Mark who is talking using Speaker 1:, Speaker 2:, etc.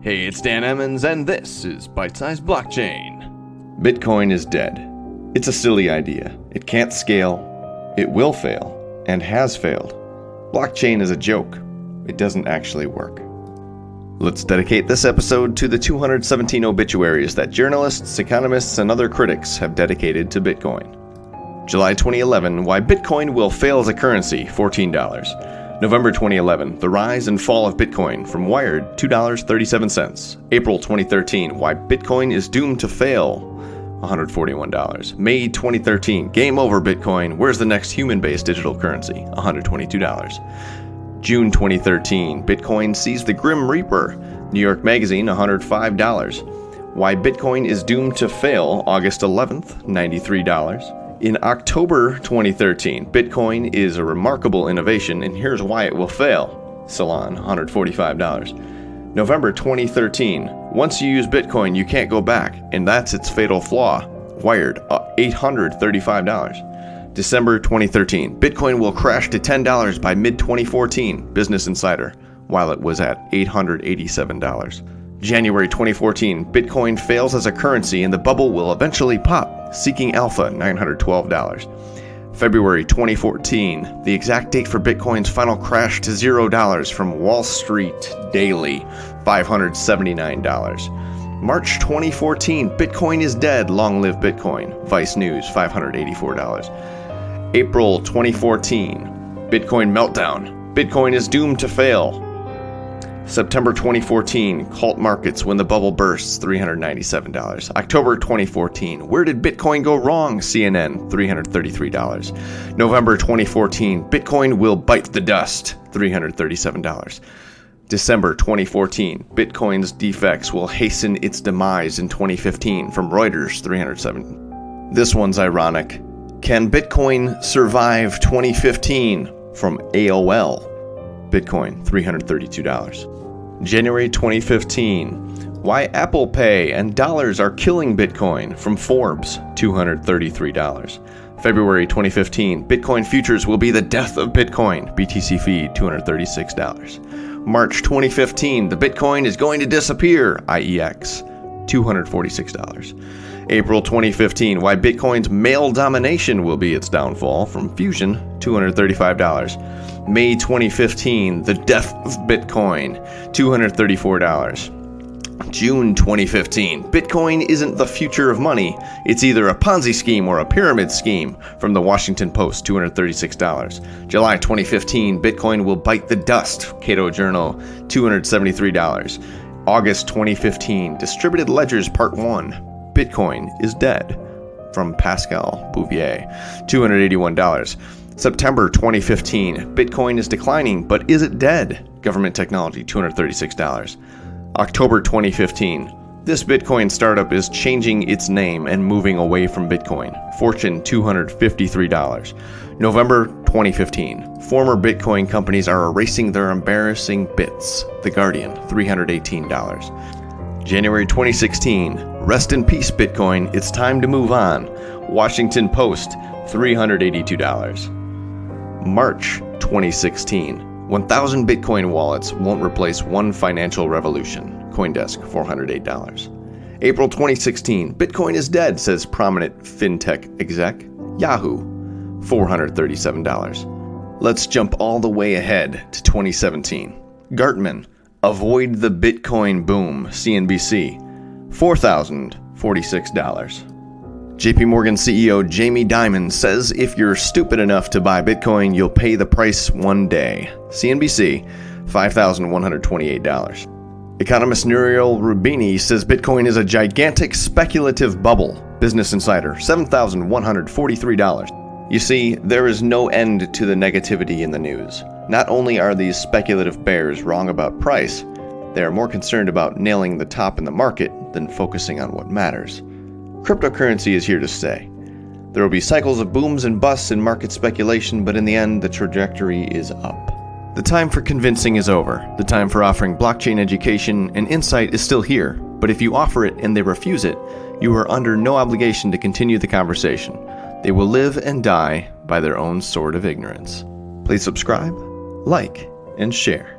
Speaker 1: Hey, it's Dan Emmons, and this is Bite Size Blockchain.
Speaker 2: Bitcoin is dead. It's a silly idea. It can't scale, it will fail, and has failed. Blockchain is a joke. It doesn't actually work. Let's dedicate this episode to the 217 obituaries that journalists, economists, and other critics have dedicated to Bitcoin. July 2011 Why Bitcoin Will Fail as a Currency, $14. November 2011, the rise and fall of Bitcoin from Wired, $2.37. April 2013, why Bitcoin is doomed to fail, $141. May 2013, game over Bitcoin, where's the next human based digital currency, $122. June 2013, Bitcoin sees the Grim Reaper, New York Magazine, $105. Why Bitcoin is doomed to fail, August 11th, $93. In October 2013, Bitcoin is a remarkable innovation, and here's why it will fail. Salon, $145. November 2013, once you use Bitcoin, you can't go back, and that's its fatal flaw. Wired, uh, $835. December 2013, Bitcoin will crash to $10 by mid 2014, Business Insider, while it was at $887. January 2014, Bitcoin fails as a currency and the bubble will eventually pop. Seeking Alpha, $912. February 2014, the exact date for Bitcoin's final crash to $0 from Wall Street Daily, $579. March 2014, Bitcoin is dead, long live Bitcoin, Vice News, $584. April 2014, Bitcoin meltdown, Bitcoin is doomed to fail, September 2014, cult markets when the bubble bursts, $397. October 2014, where did Bitcoin go wrong? CNN, $333. November 2014, Bitcoin will bite the dust, $337. December 2014, Bitcoin's defects will hasten its demise in 2015 from Reuters, 307. This one's ironic. Can Bitcoin survive 2015 from AOL? Bitcoin, $332. January 2015. Why Apple Pay and dollars are killing Bitcoin from Forbes, $233. February 2015. Bitcoin futures will be the death of Bitcoin, BTC feed, $236. March 2015. The Bitcoin is going to disappear, IEX, $246. April 2015, why Bitcoin's male domination will be its downfall from Fusion, $235. May 2015, the death of Bitcoin, $234. June 2015, Bitcoin isn't the future of money. It's either a Ponzi scheme or a pyramid scheme, from the Washington Post, $236. July 2015, Bitcoin will bite the dust, Cato Journal, $273. August 2015, Distributed Ledgers Part 1, Bitcoin is dead from Pascal Bouvier, $281. September 2015, Bitcoin is declining, but is it dead? Government Technology, $236. October 2015, this Bitcoin startup is changing its name and moving away from Bitcoin. Fortune $253. November 2015. Former Bitcoin companies are erasing their embarrassing bits. The Guardian $318. January 2016. Rest in peace, Bitcoin. It's time to move on. Washington Post, $382. March 2016. 1,000 Bitcoin wallets won't replace one financial revolution. Coindesk, $408. April 2016. Bitcoin is dead, says prominent fintech exec. Yahoo, $437. Let's jump all the way ahead to 2017. Gartman, Avoid the Bitcoin boom, CNBC, $4,046. JP Morgan CEO Jamie Dimon says if you're stupid enough to buy Bitcoin, you'll pay the price one day. CNBC, $5,128. Economist Nouriel Roubini says Bitcoin is a gigantic speculative bubble. Business Insider, $7,143. You see, there is no end to the negativity in the news. Not only are these speculative bears wrong about price, they are more concerned about nailing the top in the market than focusing on what matters. Cryptocurrency is here to stay. There will be cycles of booms and busts in market speculation, but in the end, the trajectory is up. The time for convincing is over. The time for offering blockchain education and insight is still here, but if you offer it and they refuse it, you are under no obligation to continue the conversation. They will live and die by their own sword of ignorance. Please subscribe, like, and share.